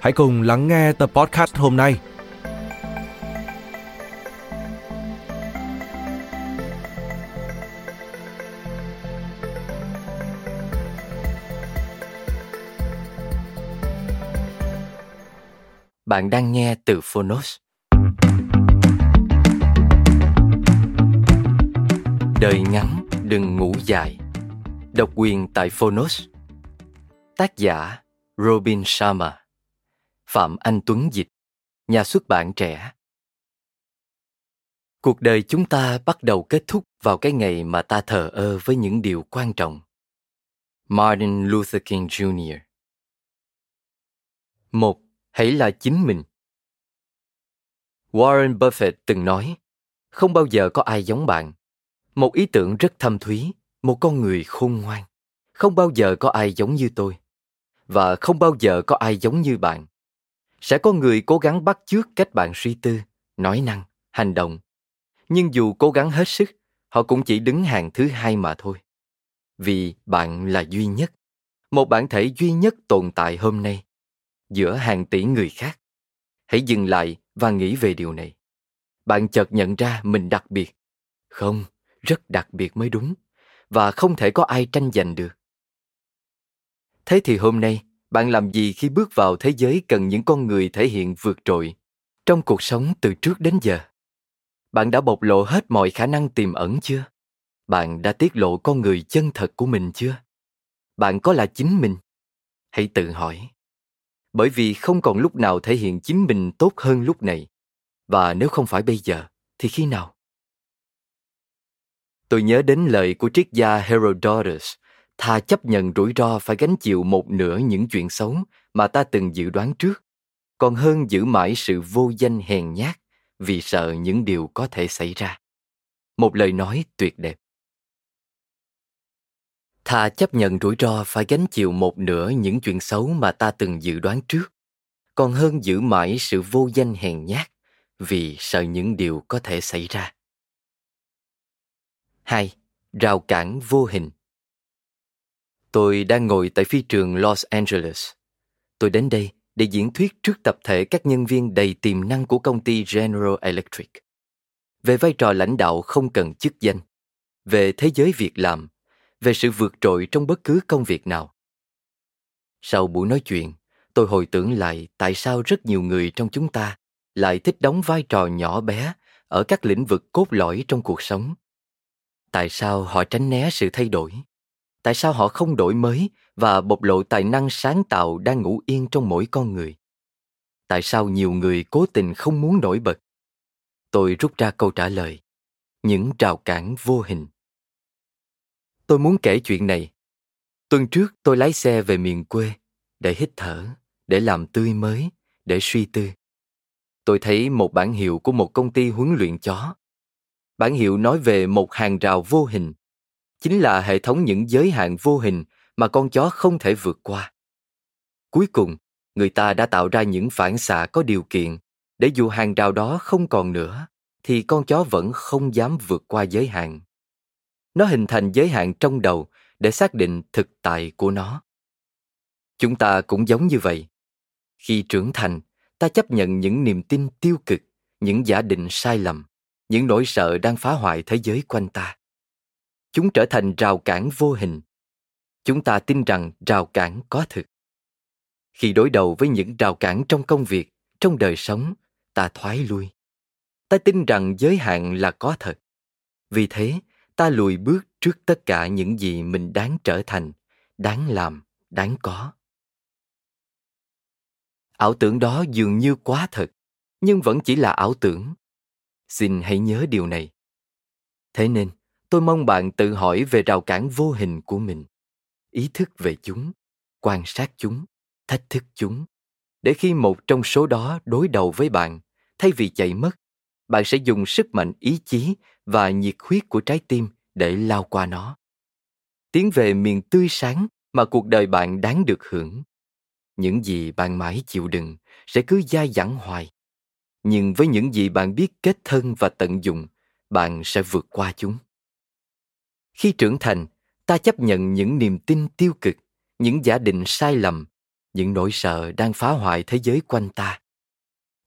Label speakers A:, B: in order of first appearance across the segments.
A: Hãy cùng lắng nghe tập podcast hôm nay.
B: Bạn đang nghe từ Phonos. Đời ngắn đừng ngủ dài. Độc quyền tại Phonos. Tác giả Robin Sharma Phạm Anh Tuấn Dịch, nhà xuất bản trẻ. Cuộc đời chúng ta bắt đầu kết thúc vào cái ngày mà ta thờ ơ với những điều quan trọng. Martin Luther King Jr. Một, hãy là chính mình. Warren Buffett từng nói, không bao giờ có ai giống bạn. Một ý tưởng rất thâm thúy, một con người khôn ngoan. Không bao giờ có ai giống như tôi. Và không bao giờ có ai giống như bạn sẽ có người cố gắng bắt chước cách bạn suy tư nói năng hành động nhưng dù cố gắng hết sức họ cũng chỉ đứng hàng thứ hai mà thôi vì bạn là duy nhất một bản thể duy nhất tồn tại hôm nay giữa hàng tỷ người khác hãy dừng lại và nghĩ về điều này bạn chợt nhận ra mình đặc biệt không rất đặc biệt mới đúng và không thể có ai tranh giành được thế thì hôm nay bạn làm gì khi bước vào thế giới cần những con người thể hiện vượt trội trong cuộc sống từ trước đến giờ bạn đã bộc lộ hết mọi khả năng tiềm ẩn chưa bạn đã tiết lộ con người chân thật của mình chưa bạn có là chính mình hãy tự hỏi bởi vì không còn lúc nào thể hiện chính mình tốt hơn lúc này và nếu không phải bây giờ thì khi nào tôi nhớ đến lời của triết gia herodotus thà chấp nhận rủi ro phải gánh chịu một nửa những chuyện xấu mà ta từng dự đoán trước còn hơn giữ mãi sự vô danh hèn nhát vì sợ những điều có thể xảy ra một lời nói tuyệt đẹp thà chấp nhận rủi ro phải gánh chịu một nửa những chuyện xấu mà ta từng dự đoán trước còn hơn giữ mãi sự vô danh hèn nhát vì sợ những điều có thể xảy ra hai rào cản vô hình Tôi đang ngồi tại phi trường Los Angeles. Tôi đến đây để diễn thuyết trước tập thể các nhân viên đầy tiềm năng của công ty General Electric. Về vai trò lãnh đạo không cần chức danh, về thế giới việc làm, về sự vượt trội trong bất cứ công việc nào. Sau buổi nói chuyện, tôi hồi tưởng lại tại sao rất nhiều người trong chúng ta lại thích đóng vai trò nhỏ bé ở các lĩnh vực cốt lõi trong cuộc sống. Tại sao họ tránh né sự thay đổi? tại sao họ không đổi mới và bộc lộ tài năng sáng tạo đang ngủ yên trong mỗi con người tại sao nhiều người cố tình không muốn nổi bật tôi rút ra câu trả lời những rào cản vô hình tôi muốn kể chuyện này tuần trước tôi lái xe về miền quê để hít thở để làm tươi mới để suy tư tôi thấy một bản hiệu của một công ty huấn luyện chó bản hiệu nói về một hàng rào vô hình chính là hệ thống những giới hạn vô hình mà con chó không thể vượt qua cuối cùng người ta đã tạo ra những phản xạ có điều kiện để dù hàng rào đó không còn nữa thì con chó vẫn không dám vượt qua giới hạn nó hình thành giới hạn trong đầu để xác định thực tại của nó chúng ta cũng giống như vậy khi trưởng thành ta chấp nhận những niềm tin tiêu cực những giả định sai lầm những nỗi sợ đang phá hoại thế giới quanh ta chúng trở thành rào cản vô hình chúng ta tin rằng rào cản có thực khi đối đầu với những rào cản trong công việc trong đời sống ta thoái lui ta tin rằng giới hạn là có thật vì thế ta lùi bước trước tất cả những gì mình đáng trở thành đáng làm đáng có ảo tưởng đó dường như quá thật nhưng vẫn chỉ là ảo tưởng xin hãy nhớ điều này thế nên tôi mong bạn tự hỏi về rào cản vô hình của mình ý thức về chúng quan sát chúng thách thức chúng để khi một trong số đó đối đầu với bạn thay vì chạy mất bạn sẽ dùng sức mạnh ý chí và nhiệt huyết của trái tim để lao qua nó tiến về miền tươi sáng mà cuộc đời bạn đáng được hưởng những gì bạn mãi chịu đựng sẽ cứ dai dẳng hoài nhưng với những gì bạn biết kết thân và tận dụng bạn sẽ vượt qua chúng khi trưởng thành ta chấp nhận những niềm tin tiêu cực những giả định sai lầm những nỗi sợ đang phá hoại thế giới quanh ta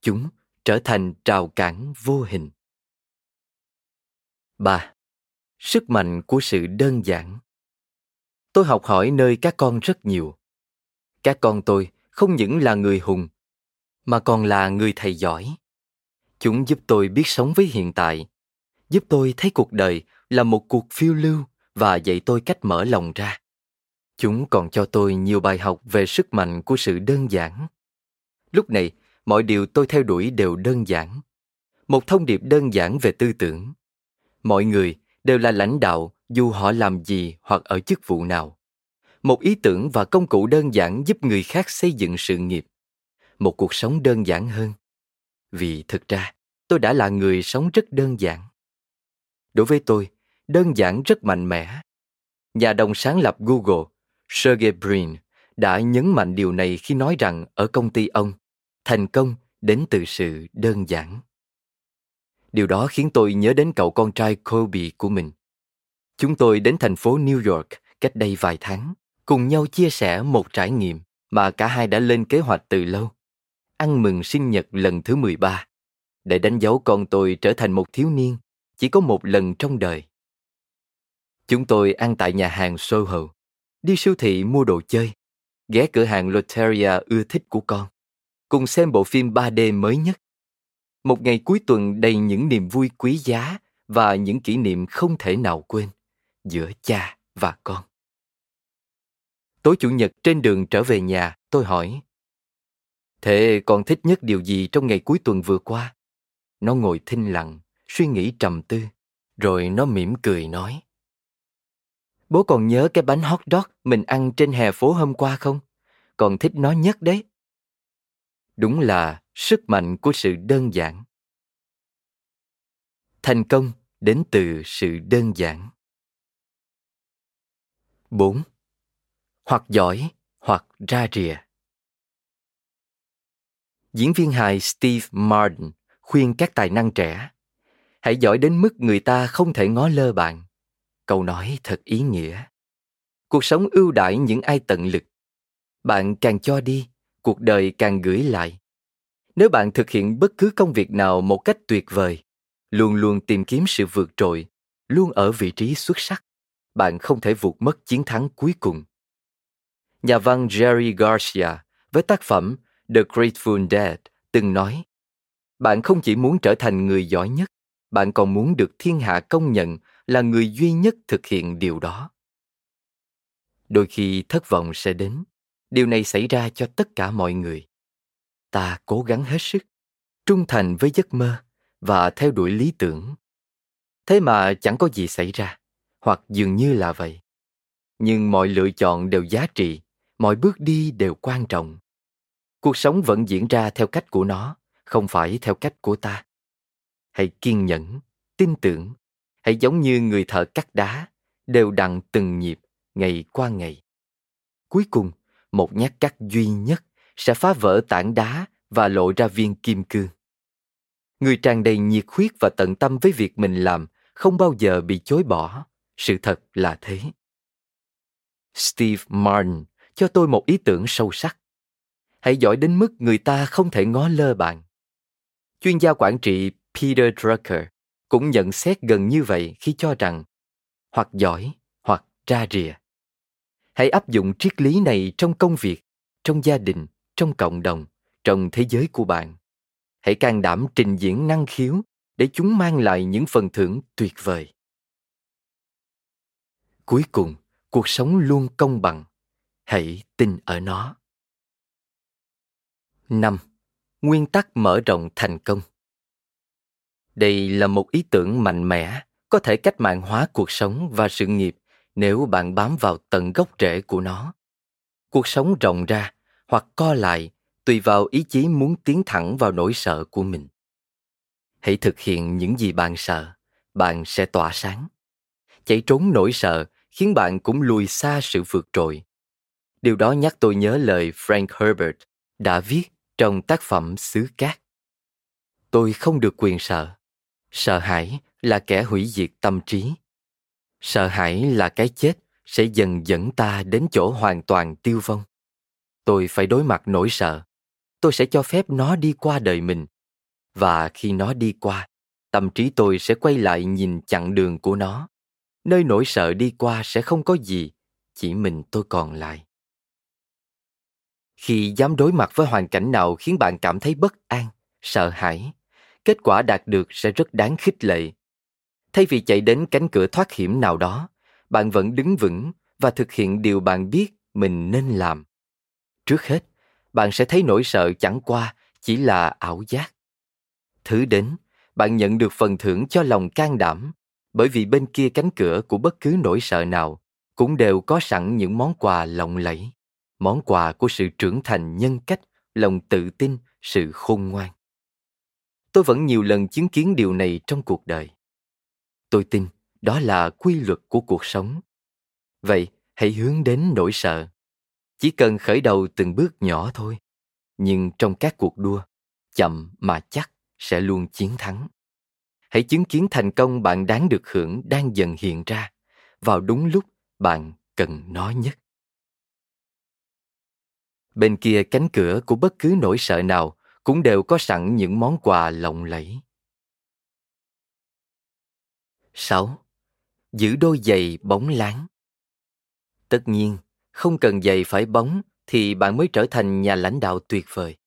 B: chúng trở thành trào cản vô hình ba, Sức mạnh của sự đơn giản Tôi học hỏi nơi các con rất nhiều. Các con tôi không những là người hùng, mà còn là người thầy giỏi. Chúng giúp tôi biết sống với hiện tại, giúp tôi thấy cuộc đời là một cuộc phiêu lưu và dạy tôi cách mở lòng ra chúng còn cho tôi nhiều bài học về sức mạnh của sự đơn giản lúc này mọi điều tôi theo đuổi đều đơn giản một thông điệp đơn giản về tư tưởng mọi người đều là lãnh đạo dù họ làm gì hoặc ở chức vụ nào một ý tưởng và công cụ đơn giản giúp người khác xây dựng sự nghiệp một cuộc sống đơn giản hơn vì thực ra tôi đã là người sống rất đơn giản đối với tôi đơn giản rất mạnh mẽ. Nhà đồng sáng lập Google, Sergey Brin, đã nhấn mạnh điều này khi nói rằng ở công ty ông, thành công đến từ sự đơn giản. Điều đó khiến tôi nhớ đến cậu con trai Kobe của mình. Chúng tôi đến thành phố New York cách đây vài tháng, cùng nhau chia sẻ một trải nghiệm mà cả hai đã lên kế hoạch từ lâu. Ăn mừng sinh nhật lần thứ 13 để đánh dấu con tôi trở thành một thiếu niên chỉ có một lần trong đời Chúng tôi ăn tại nhà hàng Soho, đi siêu thị mua đồ chơi, ghé cửa hàng Loteria ưa thích của con, cùng xem bộ phim 3D mới nhất. Một ngày cuối tuần đầy những niềm vui quý giá và những kỷ niệm không thể nào quên giữa cha và con. Tối chủ nhật trên đường trở về nhà, tôi hỏi Thế con thích nhất điều gì trong ngày cuối tuần vừa qua? Nó ngồi thinh lặng, suy nghĩ trầm tư, rồi nó mỉm cười nói Bố còn nhớ cái bánh hot dog mình ăn trên hè phố hôm qua không? Còn thích nó nhất đấy. Đúng là sức mạnh của sự đơn giản. Thành công đến từ sự đơn giản. 4. Hoặc giỏi hoặc ra rìa. Diễn viên hài Steve Martin khuyên các tài năng trẻ hãy giỏi đến mức người ta không thể ngó lơ bạn Câu nói thật ý nghĩa. Cuộc sống ưu đãi những ai tận lực. Bạn càng cho đi, cuộc đời càng gửi lại. Nếu bạn thực hiện bất cứ công việc nào một cách tuyệt vời, luôn luôn tìm kiếm sự vượt trội, luôn ở vị trí xuất sắc, bạn không thể vụt mất chiến thắng cuối cùng. Nhà văn Jerry Garcia với tác phẩm The Grateful Dead từng nói bạn không chỉ muốn trở thành người giỏi nhất, bạn còn muốn được thiên hạ công nhận là người duy nhất thực hiện điều đó đôi khi thất vọng sẽ đến điều này xảy ra cho tất cả mọi người ta cố gắng hết sức trung thành với giấc mơ và theo đuổi lý tưởng thế mà chẳng có gì xảy ra hoặc dường như là vậy nhưng mọi lựa chọn đều giá trị mọi bước đi đều quan trọng cuộc sống vẫn diễn ra theo cách của nó không phải theo cách của ta hãy kiên nhẫn tin tưởng hãy giống như người thợ cắt đá, đều đặn từng nhịp, ngày qua ngày. Cuối cùng, một nhát cắt duy nhất sẽ phá vỡ tảng đá và lộ ra viên kim cương. Người tràn đầy nhiệt huyết và tận tâm với việc mình làm không bao giờ bị chối bỏ. Sự thật là thế. Steve Martin cho tôi một ý tưởng sâu sắc. Hãy giỏi đến mức người ta không thể ngó lơ bạn. Chuyên gia quản trị Peter Drucker cũng nhận xét gần như vậy khi cho rằng hoặc giỏi hoặc ra rìa. Hãy áp dụng triết lý này trong công việc, trong gia đình, trong cộng đồng, trong thế giới của bạn. Hãy can đảm trình diễn năng khiếu để chúng mang lại những phần thưởng tuyệt vời. Cuối cùng, cuộc sống luôn công bằng. Hãy tin ở nó. năm Nguyên tắc mở rộng thành công đây là một ý tưởng mạnh mẽ, có thể cách mạng hóa cuộc sống và sự nghiệp nếu bạn bám vào tận gốc rễ của nó. Cuộc sống rộng ra hoặc co lại tùy vào ý chí muốn tiến thẳng vào nỗi sợ của mình. Hãy thực hiện những gì bạn sợ, bạn sẽ tỏa sáng. Chạy trốn nỗi sợ khiến bạn cũng lùi xa sự vượt trội. Điều đó nhắc tôi nhớ lời Frank Herbert đã viết trong tác phẩm Xứ Cát. Tôi không được quyền sợ, sợ hãi là kẻ hủy diệt tâm trí sợ hãi là cái chết sẽ dần dẫn ta đến chỗ hoàn toàn tiêu vong tôi phải đối mặt nỗi sợ tôi sẽ cho phép nó đi qua đời mình và khi nó đi qua tâm trí tôi sẽ quay lại nhìn chặng đường của nó nơi nỗi sợ đi qua sẽ không có gì chỉ mình tôi còn lại khi dám đối mặt với hoàn cảnh nào khiến bạn cảm thấy bất an sợ hãi kết quả đạt được sẽ rất đáng khích lệ. Thay vì chạy đến cánh cửa thoát hiểm nào đó, bạn vẫn đứng vững và thực hiện điều bạn biết mình nên làm. Trước hết, bạn sẽ thấy nỗi sợ chẳng qua chỉ là ảo giác. Thứ đến, bạn nhận được phần thưởng cho lòng can đảm, bởi vì bên kia cánh cửa của bất cứ nỗi sợ nào cũng đều có sẵn những món quà lộng lẫy, món quà của sự trưởng thành nhân cách, lòng tự tin, sự khôn ngoan tôi vẫn nhiều lần chứng kiến điều này trong cuộc đời tôi tin đó là quy luật của cuộc sống vậy hãy hướng đến nỗi sợ chỉ cần khởi đầu từng bước nhỏ thôi nhưng trong các cuộc đua chậm mà chắc sẽ luôn chiến thắng hãy chứng kiến thành công bạn đáng được hưởng đang dần hiện ra vào đúng lúc bạn cần nó nhất bên kia cánh cửa của bất cứ nỗi sợ nào cũng đều có sẵn những món quà lộng lẫy. 6. Giữ đôi giày bóng láng Tất nhiên, không cần giày phải bóng thì bạn mới trở thành nhà lãnh đạo tuyệt vời.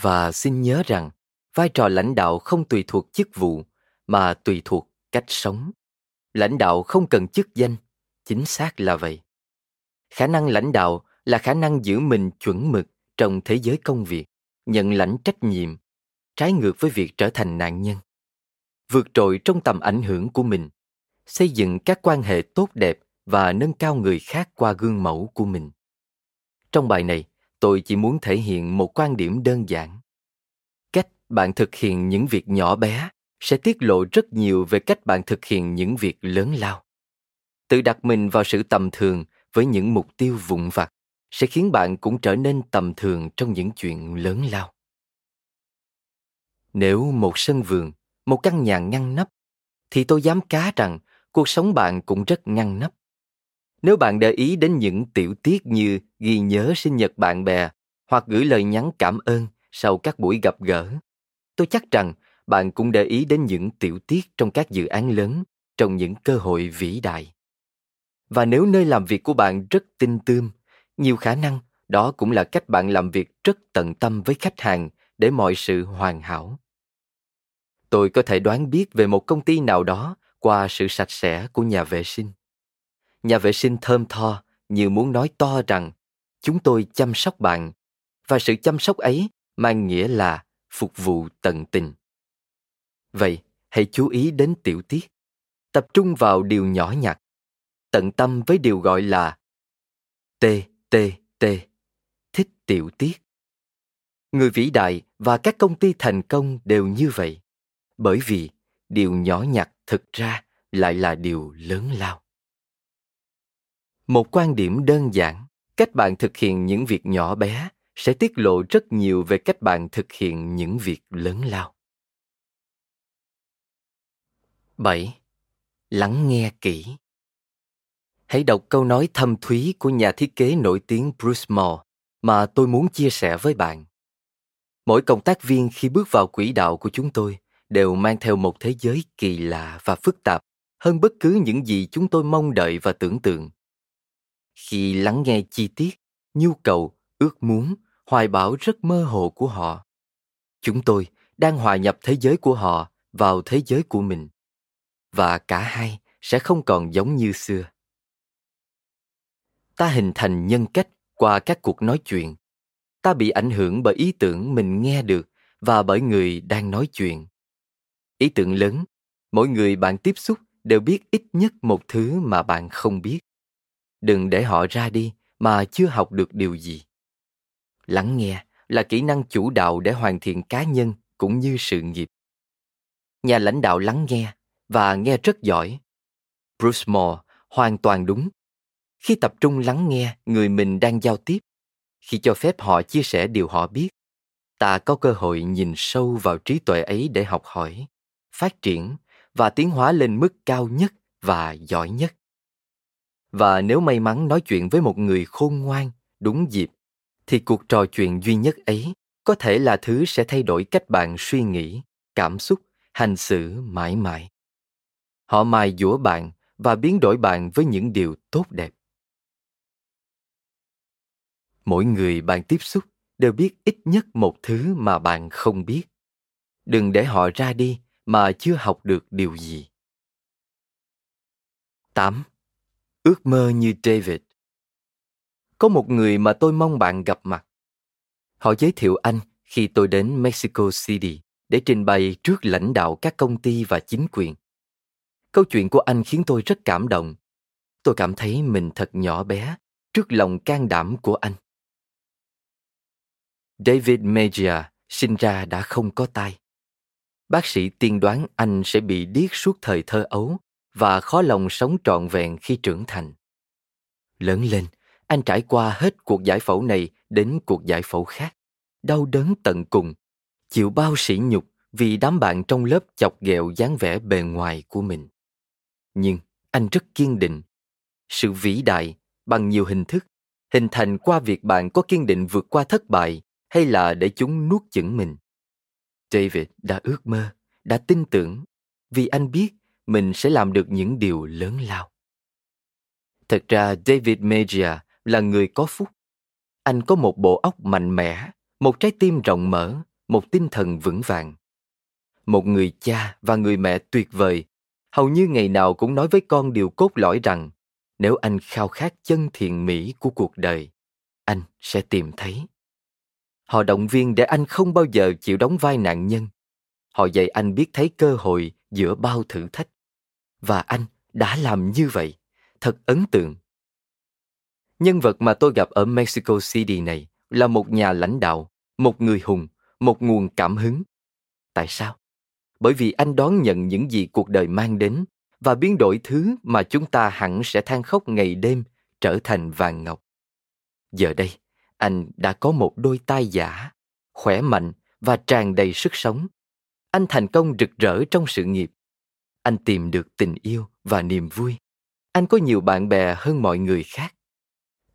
B: Và xin nhớ rằng, vai trò lãnh đạo không tùy thuộc chức vụ mà tùy thuộc cách sống. Lãnh đạo không cần chức danh, chính xác là vậy. Khả năng lãnh đạo là khả năng giữ mình chuẩn mực trong thế giới công việc nhận lãnh trách nhiệm, trái ngược với việc trở thành nạn nhân. Vượt trội trong tầm ảnh hưởng của mình, xây dựng các quan hệ tốt đẹp và nâng cao người khác qua gương mẫu của mình. Trong bài này, tôi chỉ muốn thể hiện một quan điểm đơn giản. Cách bạn thực hiện những việc nhỏ bé sẽ tiết lộ rất nhiều về cách bạn thực hiện những việc lớn lao. Tự đặt mình vào sự tầm thường với những mục tiêu vụn vặt sẽ khiến bạn cũng trở nên tầm thường trong những chuyện lớn lao nếu một sân vườn một căn nhà ngăn nắp thì tôi dám cá rằng cuộc sống bạn cũng rất ngăn nắp nếu bạn để ý đến những tiểu tiết như ghi nhớ sinh nhật bạn bè hoặc gửi lời nhắn cảm ơn sau các buổi gặp gỡ tôi chắc rằng bạn cũng để ý đến những tiểu tiết trong các dự án lớn trong những cơ hội vĩ đại và nếu nơi làm việc của bạn rất tinh tươm nhiều khả năng đó cũng là cách bạn làm việc rất tận tâm với khách hàng để mọi sự hoàn hảo. Tôi có thể đoán biết về một công ty nào đó qua sự sạch sẽ của nhà vệ sinh. Nhà vệ sinh thơm tho như muốn nói to rằng chúng tôi chăm sóc bạn và sự chăm sóc ấy mang nghĩa là phục vụ tận tình. Vậy, hãy chú ý đến tiểu tiết, tập trung vào điều nhỏ nhặt, tận tâm với điều gọi là T T. T Thích tiểu tiết. Người vĩ đại và các công ty thành công đều như vậy, bởi vì điều nhỏ nhặt thực ra lại là điều lớn lao. Một quan điểm đơn giản, cách bạn thực hiện những việc nhỏ bé sẽ tiết lộ rất nhiều về cách bạn thực hiện những việc lớn lao. 7. Lắng nghe kỹ hãy đọc câu nói thâm thúy của nhà thiết kế nổi tiếng Bruce Moore mà tôi muốn chia sẻ với bạn. Mỗi cộng tác viên khi bước vào quỹ đạo của chúng tôi đều mang theo một thế giới kỳ lạ và phức tạp hơn bất cứ những gì chúng tôi mong đợi và tưởng tượng. Khi lắng nghe chi tiết, nhu cầu, ước muốn, hoài bão rất mơ hồ của họ, chúng tôi đang hòa nhập thế giới của họ vào thế giới của mình và cả hai sẽ không còn giống như xưa ta hình thành nhân cách qua các cuộc nói chuyện ta bị ảnh hưởng bởi ý tưởng mình nghe được và bởi người đang nói chuyện ý tưởng lớn mỗi người bạn tiếp xúc đều biết ít nhất một thứ mà bạn không biết đừng để họ ra đi mà chưa học được điều gì lắng nghe là kỹ năng chủ đạo để hoàn thiện cá nhân cũng như sự nghiệp nhà lãnh đạo lắng nghe và nghe rất giỏi bruce moore hoàn toàn đúng khi tập trung lắng nghe người mình đang giao tiếp khi cho phép họ chia sẻ điều họ biết ta có cơ hội nhìn sâu vào trí tuệ ấy để học hỏi phát triển và tiến hóa lên mức cao nhất và giỏi nhất và nếu may mắn nói chuyện với một người khôn ngoan đúng dịp thì cuộc trò chuyện duy nhất ấy có thể là thứ sẽ thay đổi cách bạn suy nghĩ cảm xúc hành xử mãi mãi họ mài dũa bạn và biến đổi bạn với những điều tốt đẹp mỗi người bạn tiếp xúc đều biết ít nhất một thứ mà bạn không biết đừng để họ ra đi mà chưa học được điều gì 8. Ước mơ như David Có một người mà tôi mong bạn gặp mặt. Họ giới thiệu anh khi tôi đến Mexico City để trình bày trước lãnh đạo các công ty và chính quyền. Câu chuyện của anh khiến tôi rất cảm động. Tôi cảm thấy mình thật nhỏ bé trước lòng can đảm của anh. David Mejia sinh ra đã không có tai. Bác sĩ tiên đoán anh sẽ bị điếc suốt thời thơ ấu và khó lòng sống trọn vẹn khi trưởng thành. Lớn lên, anh trải qua hết cuộc giải phẫu này đến cuộc giải phẫu khác, đau đớn tận cùng, chịu bao sỉ nhục vì đám bạn trong lớp chọc ghẹo dáng vẻ bề ngoài của mình. Nhưng anh rất kiên định. Sự vĩ đại bằng nhiều hình thức hình thành qua việc bạn có kiên định vượt qua thất bại hay là để chúng nuốt chửng mình. David đã ước mơ, đã tin tưởng vì anh biết mình sẽ làm được những điều lớn lao. Thật ra David Mejia là người có phúc. Anh có một bộ óc mạnh mẽ, một trái tim rộng mở, một tinh thần vững vàng. Một người cha và người mẹ tuyệt vời, hầu như ngày nào cũng nói với con điều cốt lõi rằng nếu anh khao khát chân thiện mỹ của cuộc đời, anh sẽ tìm thấy. Họ động viên để anh không bao giờ chịu đóng vai nạn nhân. Họ dạy anh biết thấy cơ hội giữa bao thử thách. Và anh đã làm như vậy. Thật ấn tượng. Nhân vật mà tôi gặp ở Mexico City này là một nhà lãnh đạo, một người hùng, một nguồn cảm hứng. Tại sao? Bởi vì anh đón nhận những gì cuộc đời mang đến và biến đổi thứ mà chúng ta hẳn sẽ than khóc ngày đêm trở thành vàng ngọc. Giờ đây, anh đã có một đôi tai giả, khỏe mạnh và tràn đầy sức sống. Anh thành công rực rỡ trong sự nghiệp. Anh tìm được tình yêu và niềm vui. Anh có nhiều bạn bè hơn mọi người khác.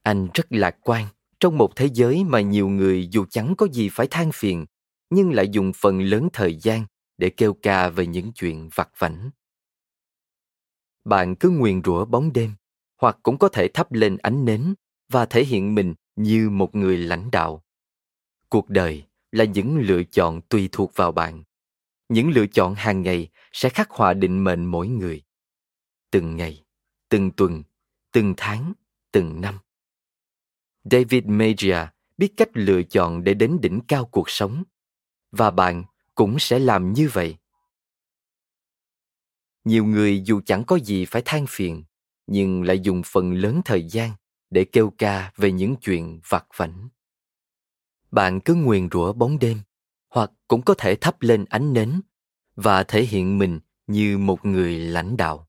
B: Anh rất lạc quan trong một thế giới mà nhiều người dù chẳng có gì phải than phiền, nhưng lại dùng phần lớn thời gian để kêu ca về những chuyện vặt vảnh. Bạn cứ nguyền rủa bóng đêm, hoặc cũng có thể thắp lên ánh nến và thể hiện mình như một người lãnh đạo cuộc đời là những lựa chọn tùy thuộc vào bạn những lựa chọn hàng ngày sẽ khắc họa định mệnh mỗi người từng ngày từng tuần từng tháng từng năm david Magia biết cách lựa chọn để đến đỉnh cao cuộc sống và bạn cũng sẽ làm như vậy nhiều người dù chẳng có gì phải than phiền nhưng lại dùng phần lớn thời gian để kêu ca về những chuyện vặt vảnh. Bạn cứ nguyền rủa bóng đêm, hoặc cũng có thể thắp lên ánh nến và thể hiện mình như một người lãnh đạo.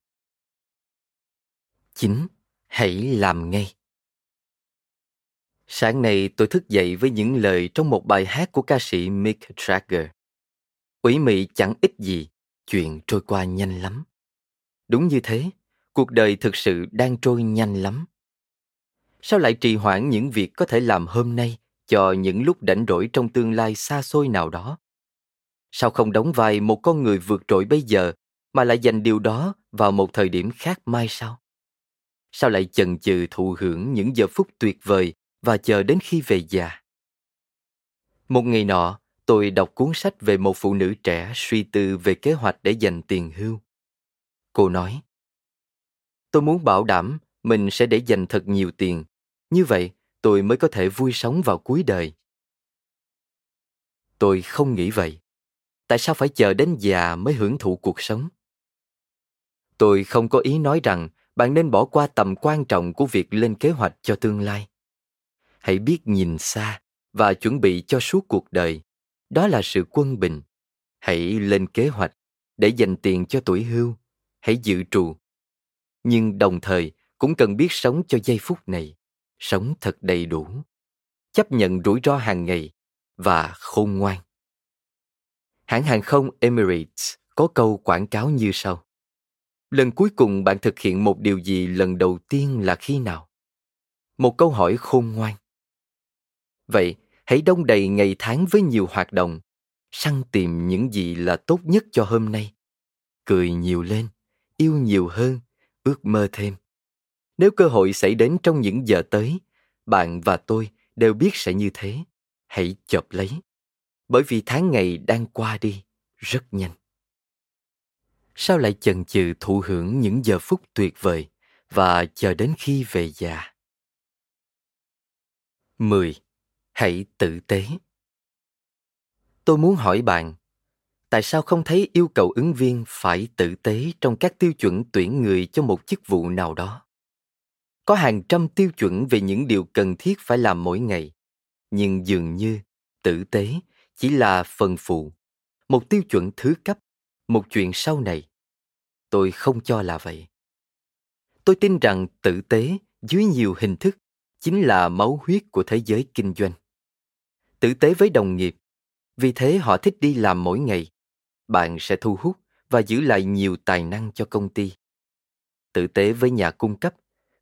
B: Chín, Hãy làm ngay. Sáng nay tôi thức dậy với những lời trong một bài hát của ca sĩ Mick Jagger. Ủy mị chẳng ít gì, chuyện trôi qua nhanh lắm. Đúng như thế, cuộc đời thực sự đang trôi nhanh lắm sao lại trì hoãn những việc có thể làm hôm nay cho những lúc đảnh rỗi trong tương lai xa xôi nào đó? Sao không đóng vai một con người vượt trội bây giờ mà lại dành điều đó vào một thời điểm khác mai sau? Sao lại chần chừ thụ hưởng những giờ phút tuyệt vời và chờ đến khi về già? Một ngày nọ, tôi đọc cuốn sách về một phụ nữ trẻ suy tư về kế hoạch để dành tiền hưu. Cô nói, tôi muốn bảo đảm mình sẽ để dành thật nhiều tiền như vậy, tôi mới có thể vui sống vào cuối đời. Tôi không nghĩ vậy. Tại sao phải chờ đến già mới hưởng thụ cuộc sống? Tôi không có ý nói rằng bạn nên bỏ qua tầm quan trọng của việc lên kế hoạch cho tương lai. Hãy biết nhìn xa và chuẩn bị cho suốt cuộc đời. Đó là sự quân bình. Hãy lên kế hoạch để dành tiền cho tuổi hưu. Hãy dự trù. Nhưng đồng thời cũng cần biết sống cho giây phút này sống thật đầy đủ, chấp nhận rủi ro hàng ngày và khôn ngoan. Hãng hàng không Emirates có câu quảng cáo như sau. Lần cuối cùng bạn thực hiện một điều gì lần đầu tiên là khi nào? Một câu hỏi khôn ngoan. Vậy, hãy đông đầy ngày tháng với nhiều hoạt động, săn tìm những gì là tốt nhất cho hôm nay. Cười nhiều lên, yêu nhiều hơn, ước mơ thêm nếu cơ hội xảy đến trong những giờ tới, bạn và tôi đều biết sẽ như thế. Hãy chộp lấy. Bởi vì tháng ngày đang qua đi rất nhanh. Sao lại chần chừ thụ hưởng những giờ phút tuyệt vời và chờ đến khi về già? 10. Hãy tử tế. Tôi muốn hỏi bạn, tại sao không thấy yêu cầu ứng viên phải tử tế trong các tiêu chuẩn tuyển người cho một chức vụ nào đó? có hàng trăm tiêu chuẩn về những điều cần thiết phải làm mỗi ngày nhưng dường như tử tế chỉ là phần phụ một tiêu chuẩn thứ cấp một chuyện sau này tôi không cho là vậy tôi tin rằng tử tế dưới nhiều hình thức chính là máu huyết của thế giới kinh doanh tử tế với đồng nghiệp vì thế họ thích đi làm mỗi ngày bạn sẽ thu hút và giữ lại nhiều tài năng cho công ty tử tế với nhà cung cấp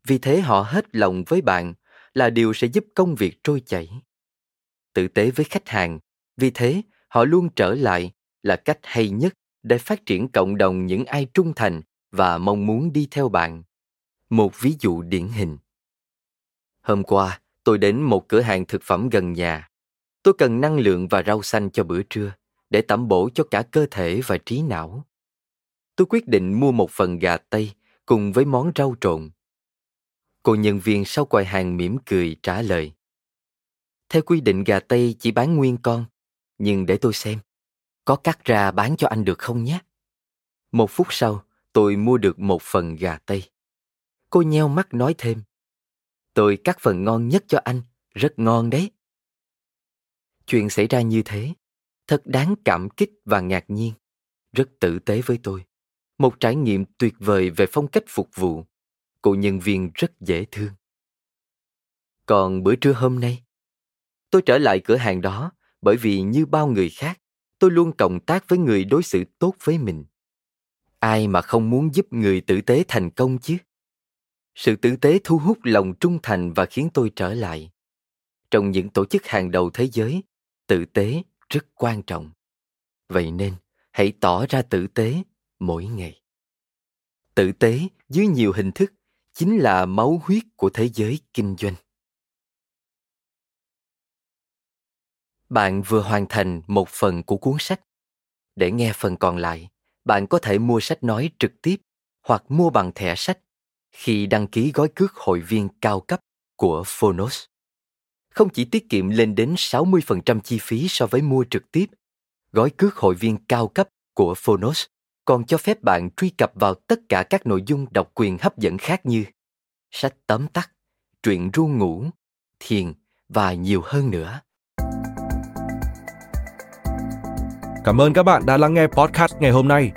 B: vì thế họ hết lòng với bạn là điều sẽ giúp công việc trôi chảy tử tế với khách hàng vì thế họ luôn trở lại là cách hay nhất để phát triển cộng đồng những ai trung thành và mong muốn đi theo bạn một ví dụ điển hình hôm qua tôi đến một cửa hàng thực phẩm gần nhà tôi cần năng lượng và rau xanh cho bữa trưa để tẩm bổ cho cả cơ thể và trí não tôi quyết định mua một phần gà tây cùng với món rau trộn Cô nhân viên sau quầy hàng mỉm cười trả lời. Theo quy định gà Tây chỉ bán nguyên con, nhưng để tôi xem, có cắt ra bán cho anh được không nhé? Một phút sau, tôi mua được một phần gà Tây. Cô nheo mắt nói thêm, tôi cắt phần ngon nhất cho anh, rất ngon đấy. Chuyện xảy ra như thế, thật đáng cảm kích và ngạc nhiên, rất tử tế với tôi. Một trải nghiệm tuyệt vời về phong cách phục vụ cô nhân viên rất dễ thương. Còn bữa trưa hôm nay, tôi trở lại cửa hàng đó bởi vì như bao người khác, tôi luôn cộng tác với người đối xử tốt với mình. Ai mà không muốn giúp người tử tế thành công chứ? Sự tử tế thu hút lòng trung thành và khiến tôi trở lại. Trong những tổ chức hàng đầu thế giới, tử tế rất quan trọng. Vậy nên, hãy tỏ ra tử tế mỗi ngày. Tử tế dưới nhiều hình thức chính là máu huyết của thế giới kinh doanh bạn vừa hoàn thành một phần của cuốn sách để nghe phần còn lại bạn có thể mua sách nói trực tiếp hoặc mua bằng thẻ sách khi đăng ký gói cước hội viên cao cấp của Phonos. Không chỉ tiết kiệm lên đến 60% chi phí so với mua trực tiếp, gói cước hội viên cao cấp của Phonos còn cho phép bạn truy cập vào tất cả các nội dung độc quyền hấp dẫn khác như sách tóm tắt, truyện ru ngủ, thiền và nhiều hơn nữa.
A: Cảm ơn các bạn đã lắng nghe podcast ngày hôm nay.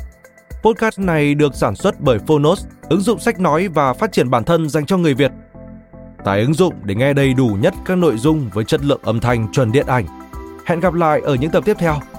A: Podcast này được sản xuất bởi Phonos, ứng dụng sách nói và phát triển bản thân dành cho người Việt. Tải ứng dụng để nghe đầy đủ nhất các nội dung với chất lượng âm thanh chuẩn điện ảnh. Hẹn gặp lại ở những tập tiếp theo.